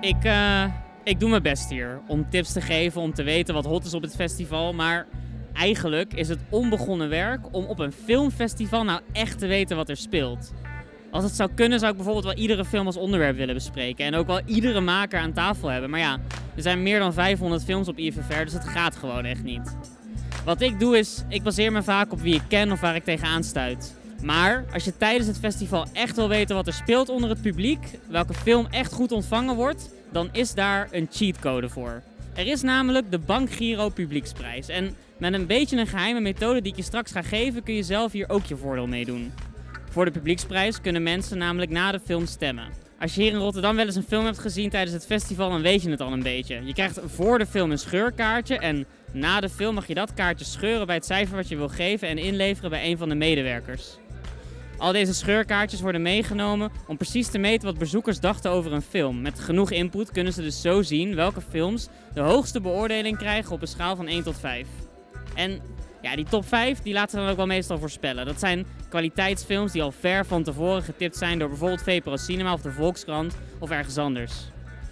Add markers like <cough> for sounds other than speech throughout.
Ik, eh, ik doe mijn best hier om tips te geven, om te weten wat hot is op het festival. Maar eigenlijk is het onbegonnen werk om op een filmfestival nou echt te weten wat er speelt. Als het zou kunnen, zou ik bijvoorbeeld wel iedere film als onderwerp willen bespreken. En ook wel iedere maker aan tafel hebben. Maar ja, er zijn meer dan 500 films op IFFR, dus het gaat gewoon echt niet. Wat ik doe is, ik baseer me vaak op wie ik ken of waar ik tegenaan stuit. Maar als je tijdens het festival echt wil weten wat er speelt onder het publiek, welke film echt goed ontvangen wordt, dan is daar een cheatcode voor. Er is namelijk de Bankgiro Publieksprijs. En met een beetje een geheime methode die ik je straks ga geven, kun je zelf hier ook je voordeel mee doen. Voor de publieksprijs kunnen mensen namelijk na de film stemmen. Als je hier in Rotterdam wel eens een film hebt gezien tijdens het festival, dan weet je het al een beetje. Je krijgt voor de film een scheurkaartje en na de film mag je dat kaartje scheuren bij het cijfer wat je wil geven en inleveren bij een van de medewerkers. Al deze scheurkaartjes worden meegenomen om precies te meten wat bezoekers dachten over een film. Met genoeg input kunnen ze dus zo zien welke films de hoogste beoordeling krijgen op een schaal van 1 tot 5. En ja, die top 5 die laten we dan ook wel meestal voorspellen. Dat zijn kwaliteitsfilms die al ver van tevoren getipt zijn door bijvoorbeeld VPRO Cinema of de Volkskrant of ergens anders.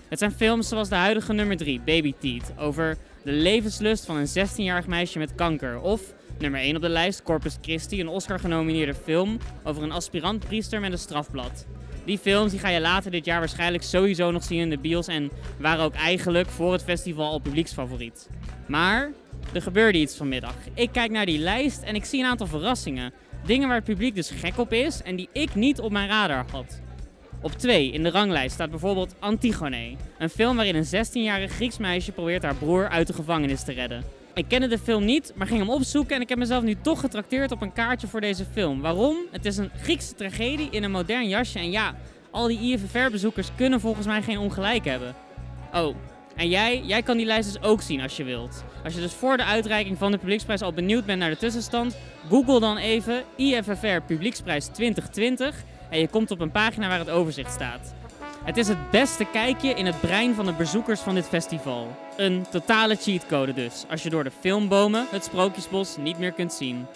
Het zijn films zoals de huidige nummer 3, Baby Teeth, over de levenslust van een 16-jarig meisje met kanker. Of nummer 1 op de lijst, Corpus Christi, een Oscar-genomineerde film over een aspirant-priester met een strafblad. Die films die ga je later dit jaar waarschijnlijk sowieso nog zien in de bios en waren ook eigenlijk voor het festival al publieksfavoriet. Maar er gebeurde iets vanmiddag. Ik kijk naar die lijst en ik zie een aantal verrassingen. Dingen waar het publiek dus gek op is en die ik niet op mijn radar had. Op 2 in de ranglijst staat bijvoorbeeld Antigone. Een film waarin een 16-jarig Grieks meisje probeert haar broer uit de gevangenis te redden. Ik kende de film niet, maar ging hem opzoeken en ik heb mezelf nu toch getrakteerd op een kaartje voor deze film. Waarom? Het is een Griekse tragedie in een modern jasje en ja, al die IFFR-bezoekers kunnen volgens mij geen ongelijk hebben. Oh, en jij, jij kan die lijst dus ook zien als je wilt. Als je dus voor de uitreiking van de publieksprijs al benieuwd bent naar de tussenstand, google dan even IFFR Publieksprijs 2020 en je komt op een pagina waar het overzicht staat. Het is het beste kijkje in het brein van de bezoekers van dit festival. Een totale cheatcode dus, als je door de filmbomen het Sprookjesbos niet meer kunt zien.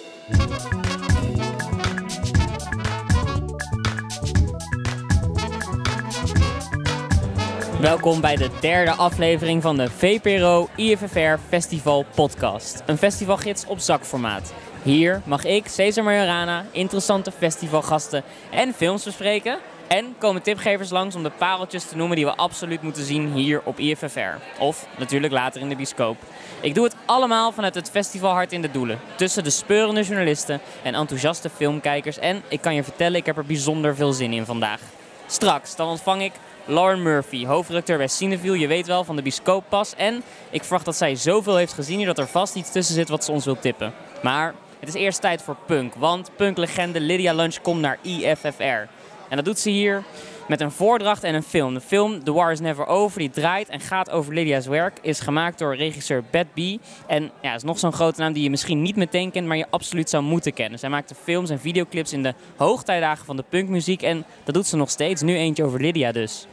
Welkom bij de derde aflevering van de VPRO IFFR Festival Podcast. Een festivalgids op zakformaat. Hier mag ik, Cesar Majorana, interessante festivalgasten en films bespreken. En komen tipgevers langs om de pareltjes te noemen die we absoluut moeten zien hier op IFFR. Of natuurlijk later in de bioscoop. Ik doe het allemaal vanuit het festivalhart in de doelen. Tussen de speurende journalisten en enthousiaste filmkijkers. En ik kan je vertellen, ik heb er bijzonder veel zin in vandaag. Straks, dan ontvang ik Lauren Murphy, hoofdredacteur bij Cineville, je weet wel, van de Biscooppas. En ik verwacht dat zij zoveel heeft gezien hier dat er vast iets tussen zit wat ze ons wil tippen. Maar het is eerst tijd voor punk, want punklegende Lydia Lunch komt naar IFFR. En dat doet ze hier met een voordracht en een film. De film The War is Never Over, die draait en gaat over Lydia's werk, is gemaakt door regisseur Beth B. En ja, is nog zo'n grote naam die je misschien niet meteen kent, maar je absoluut zou moeten kennen. Zij maakte films en videoclips in de hoogtijdagen van de punkmuziek en dat doet ze nog steeds. Nu eentje over Lydia dus.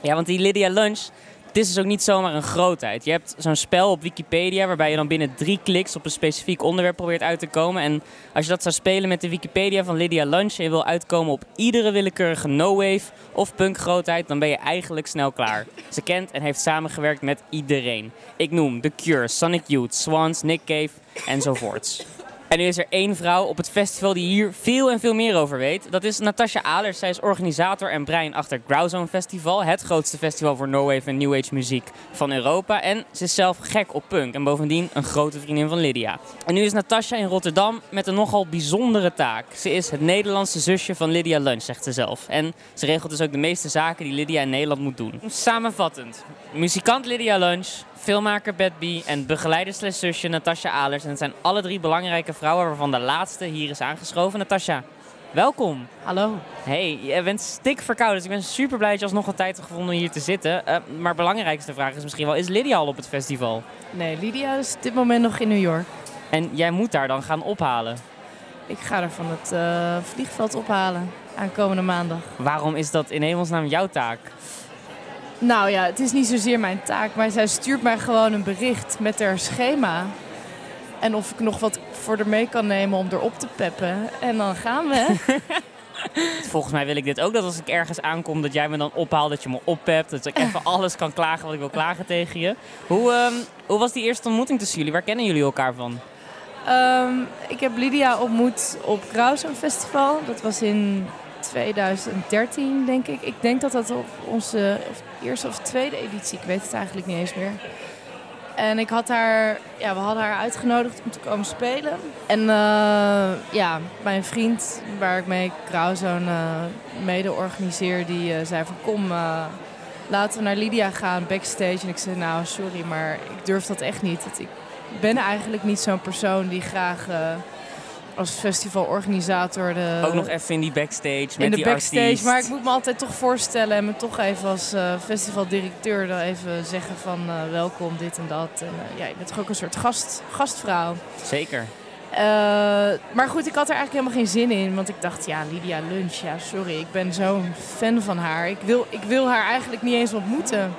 Ja, want die Lydia Lunch, het is dus ook niet zomaar een grootheid. Je hebt zo'n spel op Wikipedia waarbij je dan binnen drie kliks op een specifiek onderwerp probeert uit te komen. En als je dat zou spelen met de Wikipedia van Lydia Lunch en je wil uitkomen op iedere willekeurige no-wave of punk grootheid, dan ben je eigenlijk snel klaar. Ze kent en heeft samengewerkt met iedereen. Ik noem The Cure, Sonic Youth, Swans, Nick Cave enzovoorts. En nu is er één vrouw op het festival die hier veel en veel meer over weet. Dat is Natasha Alers. Zij is organisator en brein achter Growzone Festival. Het grootste festival voor no wave en new age muziek van Europa. En ze is zelf gek op punk. En bovendien een grote vriendin van Lydia. En nu is Natasha in Rotterdam met een nogal bijzondere taak. Ze is het Nederlandse zusje van Lydia Lunch, zegt ze zelf. En ze regelt dus ook de meeste zaken die Lydia in Nederland moet doen. Samenvattend. Muzikant Lydia Lunch, filmmaker Beth B. en begeleider slash zusje Natasha Alers. En het zijn alle drie belangrijke vrouwen waarvan de laatste hier is aangeschoven. Natasha, welkom. Hallo. Hey, je bent stik verkouden, dus ik ben super blij dat je alsnog wat tijd hebt gevonden om hier te zitten. Uh, maar belangrijkste vraag is misschien wel, is Lydia al op het festival? Nee, Lydia is op dit moment nog in New York. En jij moet daar dan gaan ophalen? Ik ga er van het uh, vliegveld ophalen aankomende maandag. Waarom is dat in hemelsnaam jouw taak? Nou ja, het is niet zozeer mijn taak, maar zij stuurt mij gewoon een bericht met haar schema. En of ik nog wat voor haar mee kan nemen om erop te peppen. En dan gaan we. <laughs> Volgens mij wil ik dit ook, dat als ik ergens aankom, dat jij me dan ophaalt, dat je me oppept. Dat ik even <laughs> alles kan klagen wat ik wil klagen tegen je. Hoe, ehm, hoe was die eerste ontmoeting tussen jullie? Waar kennen jullie elkaar van? Ehm, ik heb Lydia ontmoet op Krausen Festival. Dat was in 2013, denk ik. Ik denk dat dat op onze eerste of tweede editie, ik weet het eigenlijk niet eens meer. En ik had haar, ja, we hadden haar uitgenodigd om te komen spelen. En uh, ja, mijn vriend, waar ik mee Krauzoon uh, mede organiseer, die uh, zei van kom, laten we naar Lydia gaan backstage. En ik zei nou sorry, maar ik durf dat echt niet. Ik ben eigenlijk niet zo'n persoon die graag als festivalorganisator. De, ook nog even in die backstage met in de die backstage, artiest. maar ik moet me altijd toch voorstellen en me toch even als uh, festivaldirecteur dan even zeggen van uh, welkom dit en dat. En, uh, ja, je bent toch ook een soort gast, gastvrouw. Zeker. maar goed, ik had er eigenlijk helemaal geen zin in, want ik dacht ja, Lydia Lunch, ja sorry, ik ben zo'n fan van haar. Ik wil, ik wil haar eigenlijk niet eens ontmoeten.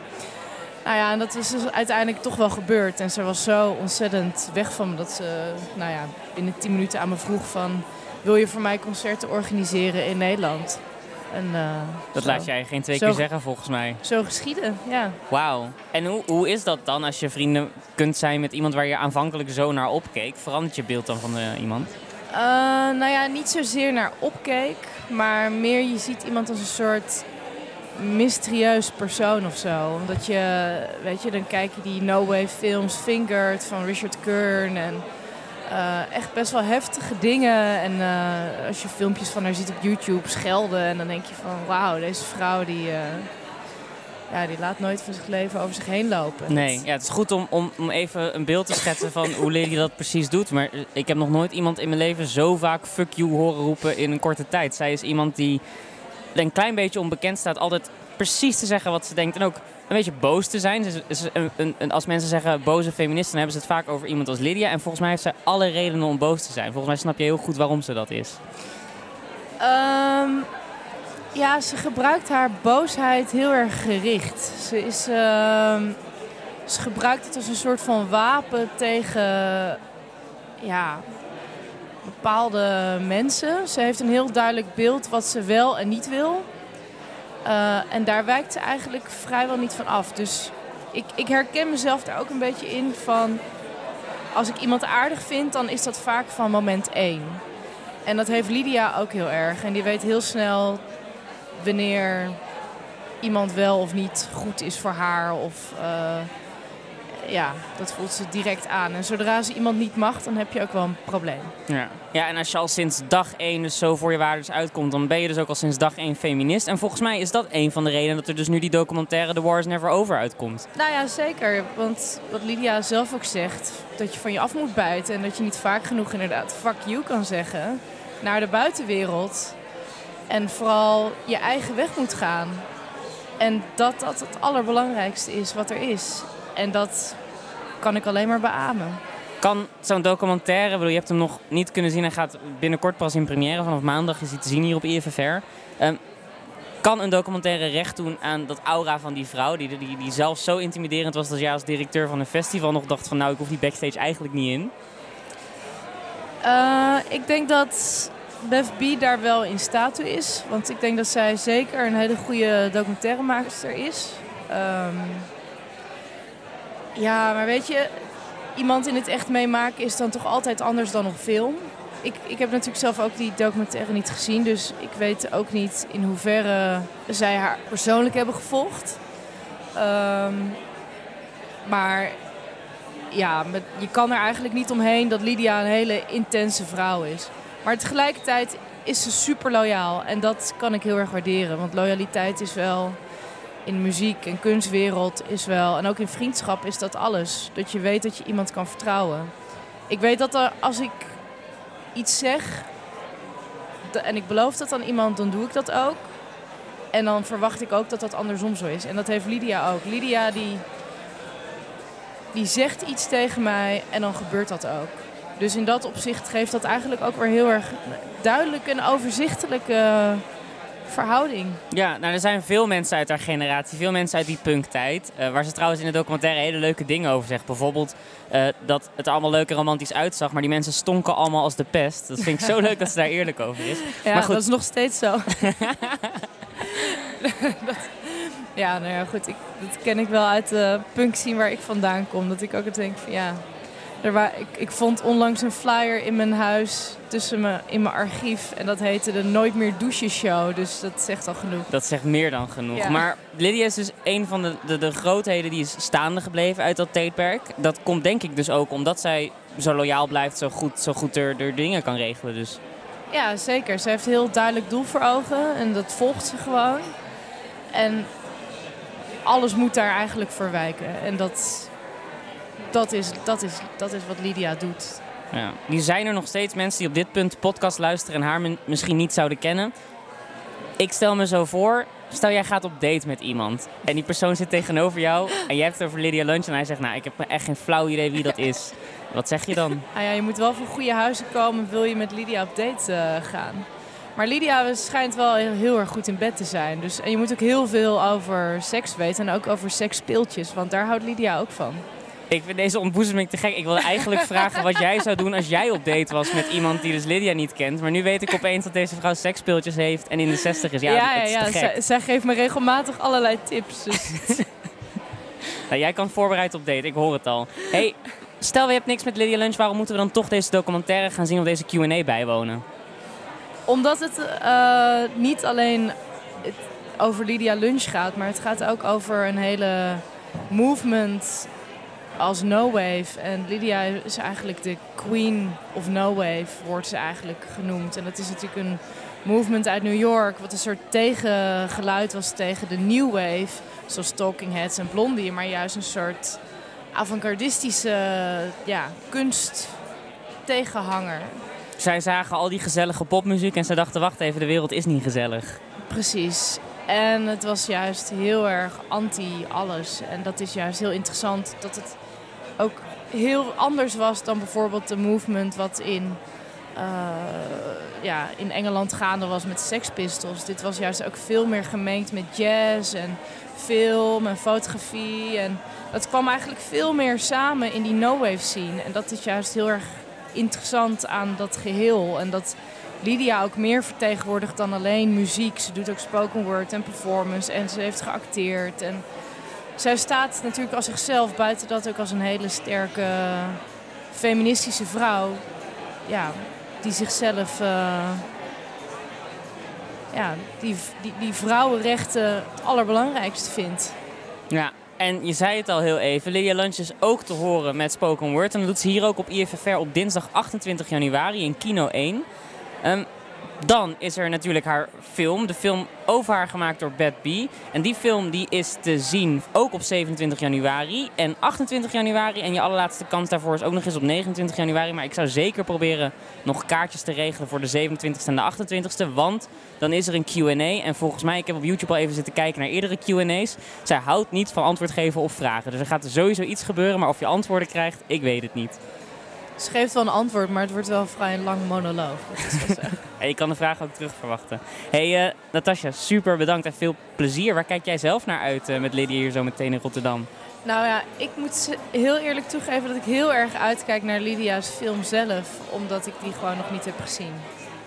Nou ja, en dat is dus uiteindelijk toch wel gebeurd. En ze was zo ontzettend weg van me dat ze nou ja, binnen 10 minuten aan me vroeg van... wil je voor mij concerten organiseren in Nederland? En, uh, dat zo. laat jij geen twee Zo- keer zeggen volgens mij. Zo geschieden, ja. Wauw. En hoe, hoe is dat dan als je vrienden kunt zijn met iemand waar je aanvankelijk zo naar opkeek? Verandert je beeld dan van eh, iemand? Eh, nou ja, niet zozeer naar opkeek, maar meer je ziet iemand als een soort mysterieus persoon of zo. Omdat je, weet je, dan kijk je die No Way films, Fingered van Richard Kern en eh, echt best wel heftige dingen. En eh, als je filmpjes van haar ziet op YouTube schelden en dan denk je van wauw, deze vrouw die, eh, ja, die laat nooit van zich leven over zich heen lopen. Nee, ja, het is goed om, om, om even een beeld te schetsen van hoe Lily dat precies doet. Maar ik heb nog nooit iemand in mijn leven zo vaak fuck you horen roepen in een korte tijd. Zij is iemand die een klein beetje onbekend staat, altijd precies te zeggen wat ze denkt. En ook een beetje boos te zijn. Een- als mensen zeggen boze feministen, hebben ze het vaak over iemand als Lydia. En volgens mij heeft zij alle redenen om boos te zijn. Volgens mij snap je heel goed waarom ze dat is. Ehm, ja, ze gebruikt haar boosheid heel erg gericht. Ze, is, ehm, ze gebruikt het als een soort van wapen tegen ja, bepaalde mensen. Ze heeft een heel duidelijk beeld wat ze wel en niet wil. Eh, en daar wijkt ze eigenlijk vrijwel niet van af. Dus ik, ik herken mezelf daar ook een beetje in van... Als ik iemand aardig vind, dan is dat vaak van moment één. En dat heeft Lydia ook heel erg. En die weet heel snel wanneer iemand wel of niet goed is voor haar. Of eh, ja, dat voelt ze direct aan. En zodra ze iemand niet mag, dan heb je ook wel een probleem. Ja. ja, en als je al sinds dag één dus zo voor je waardes uitkomt, dan ben je dus ook al sinds dag één feminist. En volgens mij is dat een van de redenen dat er dus nu die documentaire The War is Never Over uitkomt. Nou ja, zeker. Want wat Lydia zelf ook zegt, dat je van je af moet bijten. En dat je niet vaak genoeg inderdaad fuck you kan zeggen naar de buitenwereld. En vooral je eigen weg moet gaan. En dat dat het allerbelangrijkste is wat er is. En dat kan ik alleen maar beamen. Kan zo'n documentaire, bedoel, je hebt hem nog niet kunnen zien, hij gaat binnenkort pas in première, vanaf maandag is hij te zien hier op IFFR. Ehm, kan een documentaire recht doen aan dat aura van die vrouw, die, die, die zelf zo intimiderend was dat jij als directeur van een festival nog dacht van nou, ik hoef die backstage eigenlijk niet in. Eh, ik denk dat Bev B daar wel in staat toe is. Want ik denk dat zij zeker een hele goede documentairemaakster is. Ehm, ja, maar weet je, iemand in het echt meemaken is dan toch altijd anders dan op film. Ik, ik heb natuurlijk zelf ook die documentaire niet gezien. Dus ik weet ook niet in hoeverre zij haar persoonlijk hebben gevolgd. Ehm, maar ja, je kan er eigenlijk niet omheen dat Lydia een hele intense vrouw is. Maar tegelijkertijd is ze super loyaal. En dat kan ik heel erg waarderen. Want loyaliteit is wel in muziek en kunstwereld is wel... En ook in vriendschap is dat alles. Dat je weet dat je iemand kan vertrouwen. Ik weet dat er, als ik iets zeg... en ik beloof dat aan iemand, dan doe ik dat ook. En dan verwacht ik ook dat dat andersom zo is. En dat heeft Lydia ook. Lydia die die zegt iets tegen mij en dan gebeurt dat ook. Dus in dat opzicht geeft dat eigenlijk ook weer heel erg duidelijk en overzichtelijk eh, verhouding. Ja, nou er zijn veel mensen uit haar generatie, veel mensen uit die punktijd. eh, waar ze trouwens in de documentaire hele leuke dingen over zegt. Bijvoorbeeld eh, dat het allemaal leuk en romantisch uitzag, maar die mensen stonken allemaal als de pest. Dat vind ik zo leuk dat ze daar eerlijk over is. <laughs> Ja, Maar goed. dat is nog steeds zo. <laughs> dat, ja, nou ja, goed. Ik, dat ken ik wel uit de punk scene waar ik vandaan kom. Dat ik ook het denk van ja... Er wa ik, ik vond onlangs een flyer in mijn huis, tussen me, in mijn archief. En dat heette de Nooit meer douchen show. Dus dat zegt al genoeg. Dat zegt meer dan genoeg. Ja. Maar Lydia is dus een van de, de, de grootheden die is staande gebleven uit dat tijdperk. Dat komt denk ik dus ook omdat zij zo loyaal blijft, zo goed, zo goed er, er dingen kan regelen. Dus Ja, zeker. Ze heeft een heel duidelijk doel voor ogen en dat volgt ze gewoon. En alles moet daar eigenlijk voor wijken. En dat, dat, is, dat, is, dat is wat Lydia doet. ja. Die zijn er nog steeds mensen die op dit punt podcast luisteren en haar misschien niet zouden kennen. Ik stel me zo voor, stel jij gaat op date met iemand en die persoon zit tegenover jou en jij hebt het over Lydia Lunch en hij zegt, nou ik heb echt geen flauw idee wie dat is. Wat zeg je dan? Ah ja, je moet wel van goede huizen komen, wil je met Lydia op date eh, gaan. Maar Lydia schijnt wel heel, heel erg goed in bed te zijn. Dus, en je moet ook heel veel over seks weten en ook over seksspeeltjes. Want daar houdt Lydia ook van. Ik vind deze ontboezeming te gek. Ik wilde eigenlijk <laughs> vragen wat jij zou doen als jij op date was met iemand die dus Lydia niet kent. Maar nu weet ik opeens dat deze vrouw seksspeeltjes heeft en in de 60 is. Ja, ja, is ja. Zij, zij geeft me regelmatig allerlei tips. Dus <laughs> Nou, jij kan voorbereid op date, ik hoor het al. Hey, stel we hebt niks met Lydia Lunch, waarom moeten we dan toch deze documentaire gaan zien of deze Q&A bijwonen? Omdat het eh, niet alleen over Lydia Lunch gaat, maar het gaat ook over een hele movement als No Wave. En Lydia is eigenlijk de queen of No Wave, wordt ze eigenlijk genoemd. En dat is natuurlijk een movement uit New York, wat een soort tegengeluid was tegen de New Wave, zoals Talking Heads en Blondie, maar juist een soort avant-gardistische ja, kunst tegenhanger. Zij zagen al die gezellige popmuziek en ze dachten, wacht even, de wereld is niet gezellig. Precies. En het was juist heel erg anti alles. En dat is juist heel interessant dat het ook heel anders was dan bijvoorbeeld de movement wat in, eh, ja, in Engeland gaande was met Sex Pistols. Dit was juist ook veel meer gemengd met jazz en film en fotografie. En dat kwam eigenlijk veel meer samen in die no-wave scene. En dat is juist heel erg interessant aan dat geheel. En dat Lydia ook meer vertegenwoordigt dan alleen muziek. Ze doet ook spoken word en performance en ze heeft geacteerd. En zij staat natuurlijk als zichzelf, buiten dat ook als een hele sterke feministische vrouw. Ja, die zichzelf, eh, ja, die, die, die vrouwenrechten het allerbelangrijkste vindt. Ja, en je zei het al heel even, Lydia Lunch is ook te horen met Spoken Word. En dat doet ze hier ook op IFFR op dinsdag 28 januari in Kino 1. Ehm, dan is er natuurlijk haar film, de film over haar gemaakt door Bad B. En die film die is te zien ook op 27 januari en 28 januari. En je allerlaatste kans daarvoor is ook nog eens op 29 januari. Maar ik zou zeker proberen nog kaartjes te regelen voor de 27e en de 28e. Want dan is er een Q&A. En volgens mij, ik heb op YouTube al even zitten kijken naar eerdere Q&A's. Zij houdt niet van antwoord geven op vragen. Dus er gaat sowieso iets gebeuren. Maar of je antwoorden krijgt, ik weet het niet. Ze geeft wel een antwoord, maar het wordt wel een vrij lang monoloog. Dat. Hey, <laughs> je kan de vraag ook terug verwachten. hey, eh, Natasja, super bedankt en veel plezier. Waar kijk jij zelf naar uit eh, met Lydia hier zo meteen in Rotterdam? Nou ja, ik moet heel eerlijk toegeven dat ik heel erg uitkijk naar Lydia's film zelf, omdat ik die gewoon nog niet heb gezien.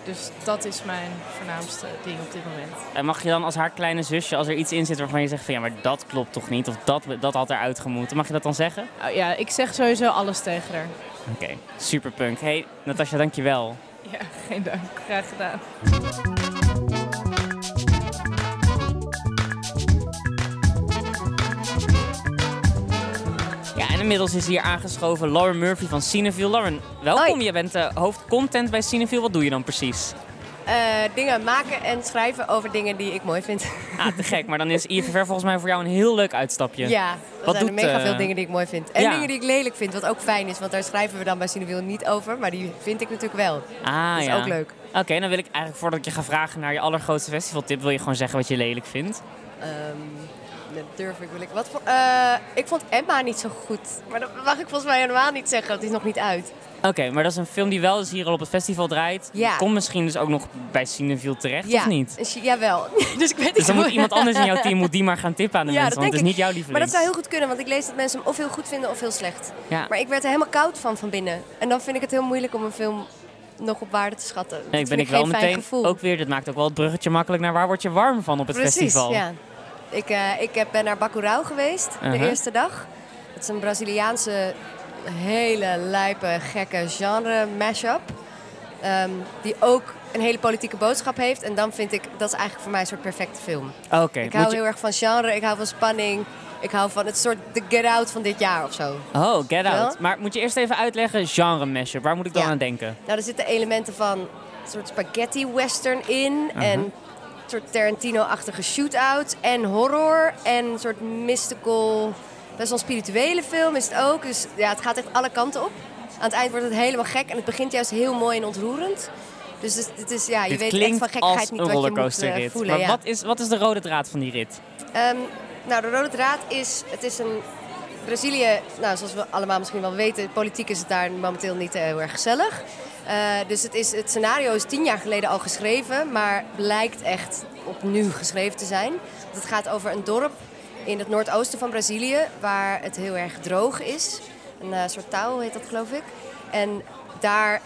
Dus dat is mijn voornaamste ding op dit moment. En mag je dan als haar kleine zusje, als er iets in zit waarvan je zegt van ja, maar dat klopt toch niet? Of dat, dat had eruit gemoeten. Mag je dat dan zeggen? Oh ja, ik zeg sowieso alles tegen haar. Oké, super punk. Hey, Natasja, dankjewel. Ja, geen dank. Graag gedaan. Inmiddels is hier aangeschoven Lauren Murphy van Cineville. Lauren, welkom. Hoi. Je bent uh, hoofdcontent bij Cineville. Wat doe je dan precies? Eh, dingen maken en schrijven over dingen die ik mooi vind. Ah, te gek. <laughs> Maar dan is IFFR volgens mij voor jou een heel leuk uitstapje. Ja, er Wat zijn doet, er mega eh, veel dingen die ik mooi vind. En ja. dingen die ik lelijk vind, wat ook fijn is. Want daar schrijven we dan bij Cineville niet over. Maar die vind ik natuurlijk wel. Ah, dat is ja. ook leuk. Oké, dan wil ik eigenlijk voordat ik je ga vragen naar je allergrootste festivaltip, wil je gewoon zeggen wat je lelijk vindt. Ehm, dat durf ik wil ik. Wat voor, eh, ik vond Emma niet zo goed. Maar dat mag ik volgens mij helemaal niet zeggen. Het is nog niet uit. Oké, maar dat is een film die wel eens hier al op het festival draait. Ja. Komt misschien dus ook nog bij Cineville terecht, ja. of niet? Jawel. <laughs> dus ik weet niet Dus dan moet iemand anders in jouw team <laughs> moet die maar gaan tippen aan de Ja, mensen, dat want het is niet jouw Maar lieveling. dat zou heel goed kunnen, want ik lees dat mensen hem of heel goed vinden of heel slecht. Ja. Maar ik werd er helemaal koud van van binnen. En dan vind ik het heel moeilijk om een film nog op waarde te schatten. Dat Nee, ik ben vind ik wel meteen ook weer, dit maakt ook wel het bruggetje makkelijk naar waar word je warm van op het Precies, festival. ja. Ik, eh, ik ben naar Bacurau geweest de Uh-huh. eerste dag. Het is een Braziliaanse hele lijpe, gekke genre mashup. Ehm, die ook een hele politieke boodschap heeft. En dan vind ik, dat is eigenlijk voor mij een soort perfecte film. Oké, Ik hou je- heel erg van genre, ik hou van spanning. Ik hou van het soort The Get Out van dit jaar of zo. Oh, Get Ja. Out. Maar moet je eerst even uitleggen, genre mashup, waar moet ik dan Ja. aan denken? Nou, er zitten elementen van een soort spaghetti western in. Uh-huh. En soort Tarantino-achtige shootout. En horror. En een soort mystical, best wel spirituele film is het ook. Dus ja, het gaat echt alle kanten op. Aan het eind wordt het helemaal gek. En het begint juist heel mooi en ontroerend. Dus het, het is, ja, je Dit weet echt van gekkigheid als niet wat je moet eh, voelen. maar ja. wat, is, wat is de rode draad van die rit? Ehm, nou, de rode draad is, het is een... Brazilië, nou, zoals we allemaal misschien wel weten, politiek is het daar momenteel niet eh, heel erg gezellig. Eh, dus het, is, het scenario is tien jaar geleden al geschreven, maar blijkt echt opnieuw geschreven te zijn. Want het gaat over een dorp in het noordoosten van Brazilië, waar het heel erg droog is. Een eh, soort touw heet dat, geloof ik. En daar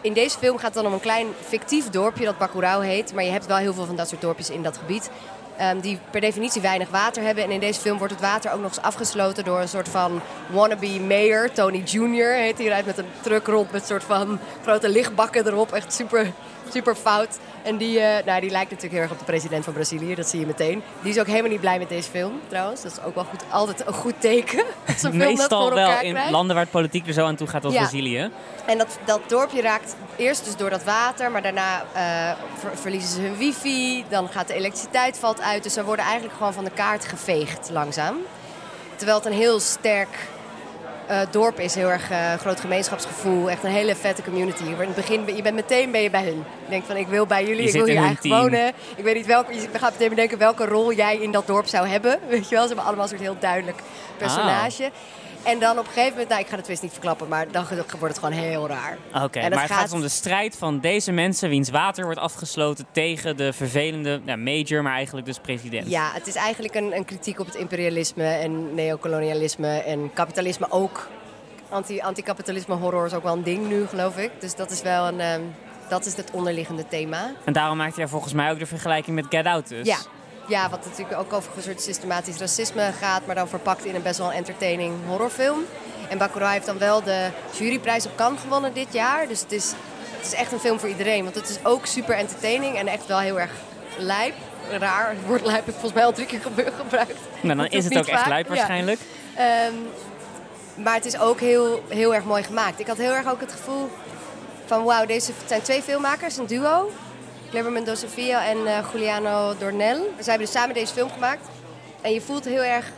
in deze film gaat het dan om een klein fictief dorpje dat Bacurau heet. Maar je hebt wel heel veel van dat soort dorpjes in dat gebied. Ehm, die per definitie weinig water hebben. En in deze film wordt het water ook nog eens afgesloten door een soort van wannabe mayor. Tony Jr. heet hij. rijdt met een truck rond met een soort van grote lichtbakken erop. Echt super, super fout. En die, eh, nou, die lijkt natuurlijk heel erg op de president van Brazilië. Dat zie je meteen. Die is ook helemaal niet blij met deze film trouwens. Dat is ook wel goed, altijd een goed teken. <laughs> Als een film dat Meestal voor wel in krijgt. landen waar het politiek er zo aan toe gaat als Ja. Brazilië. En dat, dat dorpje raakt eerst dus door dat water, maar daarna eh, ver- verliezen ze hun wifi. Dan gaat de elektriciteit valt uit. Dus ze worden eigenlijk gewoon van de kaart geveegd langzaam. Terwijl het een heel sterk eh, dorp is, heel erg eh, groot gemeenschapsgevoel. Echt een hele vette community. In het begin, je bent meteen ben je bij hun. Je denkt van ik wil bij jullie, Je ik wil hier eigenlijk team. wonen. Ik weet niet welke, je gaat meteen bedenken welke rol jij in dat dorp zou hebben. <laughs> Weet je wel, ze hebben allemaal een soort heel duidelijk personage. En dan op een gegeven moment, nou ik ga de twist niet verklappen, maar dan wordt het gewoon heel raar. Oké, maar het gaat om de strijd van deze mensen wiens water wordt afgesloten tegen de vervelende ja, major, maar eigenlijk dus president. Ja, het is eigenlijk een, een kritiek op het imperialisme en neocolonialisme en kapitalisme ook. Anti- Anti-kapitalisme horror is ook wel een ding nu, geloof ik. Dus dat is wel een, ehm, dat is het onderliggende thema. En daarom maakte hij volgens mij ook de vergelijking met Get Out dus. Ja. Ja, wat natuurlijk ook over een soort systematisch racisme gaat, maar dan verpakt in een best wel entertaining horrorfilm. En Bacurau heeft dan wel de juryprijs op Cannes gewonnen dit jaar. Dus het is, het is echt een film voor iedereen. Want het is ook super entertaining en echt wel heel erg lijp. Raar, het woord lijp heb ik volgens mij al drie keer gebruikt. Nou, dan is het ook echt lijp Ja. waarschijnlijk. Ehm, maar het is ook heel, heel erg mooi gemaakt. Ik had heel erg ook het gevoel van wauw, deze zijn twee filmmakers, een duo. Cleber Mendoza Filho en eh Juliano Dornel. Zij hebben dus samen deze film gemaakt. En je voelt heel erg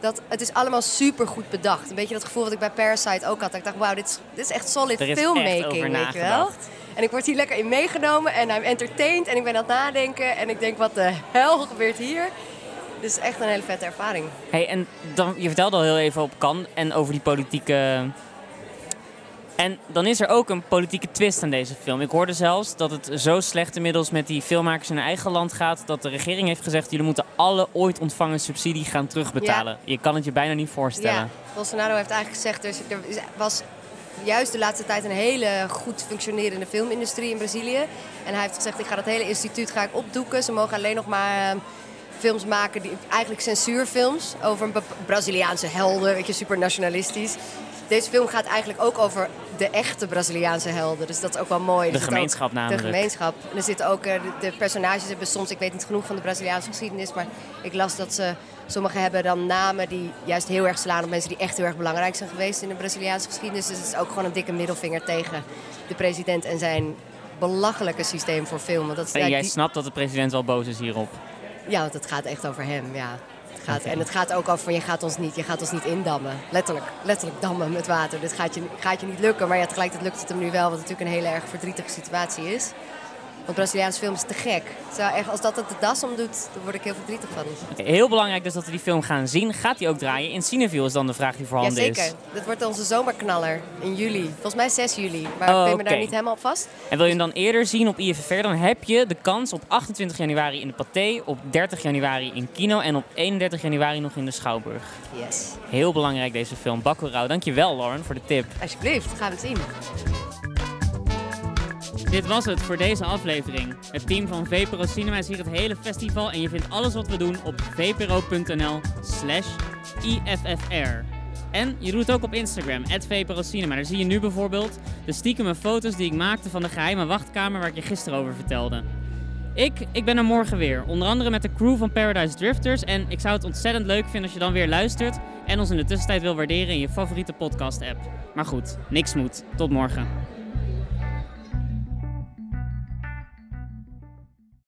dat het is allemaal super goed bedacht. Een beetje dat gevoel wat ik bij Parasite ook had. Ik dacht, wauw, dit is, dit is echt solid Er is echt filmmaking, over weet je wel. En ik word hier lekker in meegenomen en I'm entertained. En ik ben aan het nadenken en ik denk, wat de hel gebeurt hier? Dus echt een hele vette ervaring. Hey, en dan, je vertelde al heel even op Kan en over die politieke... En dan is er ook een politieke twist aan deze film. Ik hoorde zelfs dat het zo slecht inmiddels met die filmmakers in hun eigen land gaat... dat de regering heeft gezegd, jullie moeten alle ooit ontvangen subsidie gaan terugbetalen. Je kan het je bijna niet voorstellen. Ja, Bolsonaro heeft eigenlijk gezegd, dus er was juist de laatste tijd een hele goed functionerende filmindustrie in Brazilië. En hij heeft gezegd, ik ga dat hele instituut ga ik opdoeken. Ze mogen alleen nog maar eh, films maken, die, eigenlijk censuurfilms, over een Braziliaanse helden, weet je, super nationalistisch. Deze film gaat eigenlijk ook over de echte Braziliaanse helden. Dus dat is ook wel mooi. De ook- gemeenschap namelijk. De gemeenschap. En er zitten ook, eh, de, de personages hebben soms, ik weet niet genoeg van de Braziliaanse geschiedenis, maar ik las dat ze, sommigen hebben dan namen die juist heel erg slaan op mensen die echt heel erg belangrijk zijn geweest in de Braziliaanse geschiedenis. Dus het is ook gewoon een dikke middelvinger tegen de president en zijn belachelijke systeem voor film. Want dat is, En ja, jij die- snapt dat de president wel boos is hierop. ja, want het gaat echt over hem, ja. Gaat. En het gaat ook over je gaat ons niet, je gaat ons niet indammen. Letterlijk, letterlijk dammen met water. Dit gaat je, gaat je niet lukken. Maar ja, tegelijkertijd lukt het hem nu wel, wat natuurlijk een hele erg verdrietige situatie is. Want Braziliaanse film is te gek. Zou echt, als dat het de das omdoet, dan word ik heel verdrietig van. Heel belangrijk dus dat we die film gaan zien. Gaat die ook draaien? In Cineville is dan de vraag die voorhanden Jazeker. is. Dit wordt onze zomerknaller in juli. Volgens mij 6 juli. Maar Oh, ik ben me daar oké. niet helemaal op vast. En wil je hem dan eerder zien op IFFR, dan heb je de kans op 28 januari in de Pathé, op 30 januari in Kino en op 31 januari nog in de Schouwburg. Yes. Heel belangrijk deze film. Bacurau. Dankjewel Lauren voor de tip. Alsjeblieft, gaan we het zien. Dit was het voor deze aflevering. Het team van VPRO Cinema is hier het hele festival en je vindt alles wat we doen op vpro.nl slash IFFR. En je doet het ook op Instagram, VPRO Cinema. Daar zie je nu bijvoorbeeld de stiekeme foto's die ik maakte van de geheime wachtkamer waar ik je gisteren over vertelde. Ik, ik ben er morgen weer, onder andere met de crew van Paradise Drifters. En ik zou het ontzettend leuk vinden als je dan weer luistert en ons in de tussentijd wil waarderen in je favoriete podcast app. Maar goed, niks moet. Tot morgen.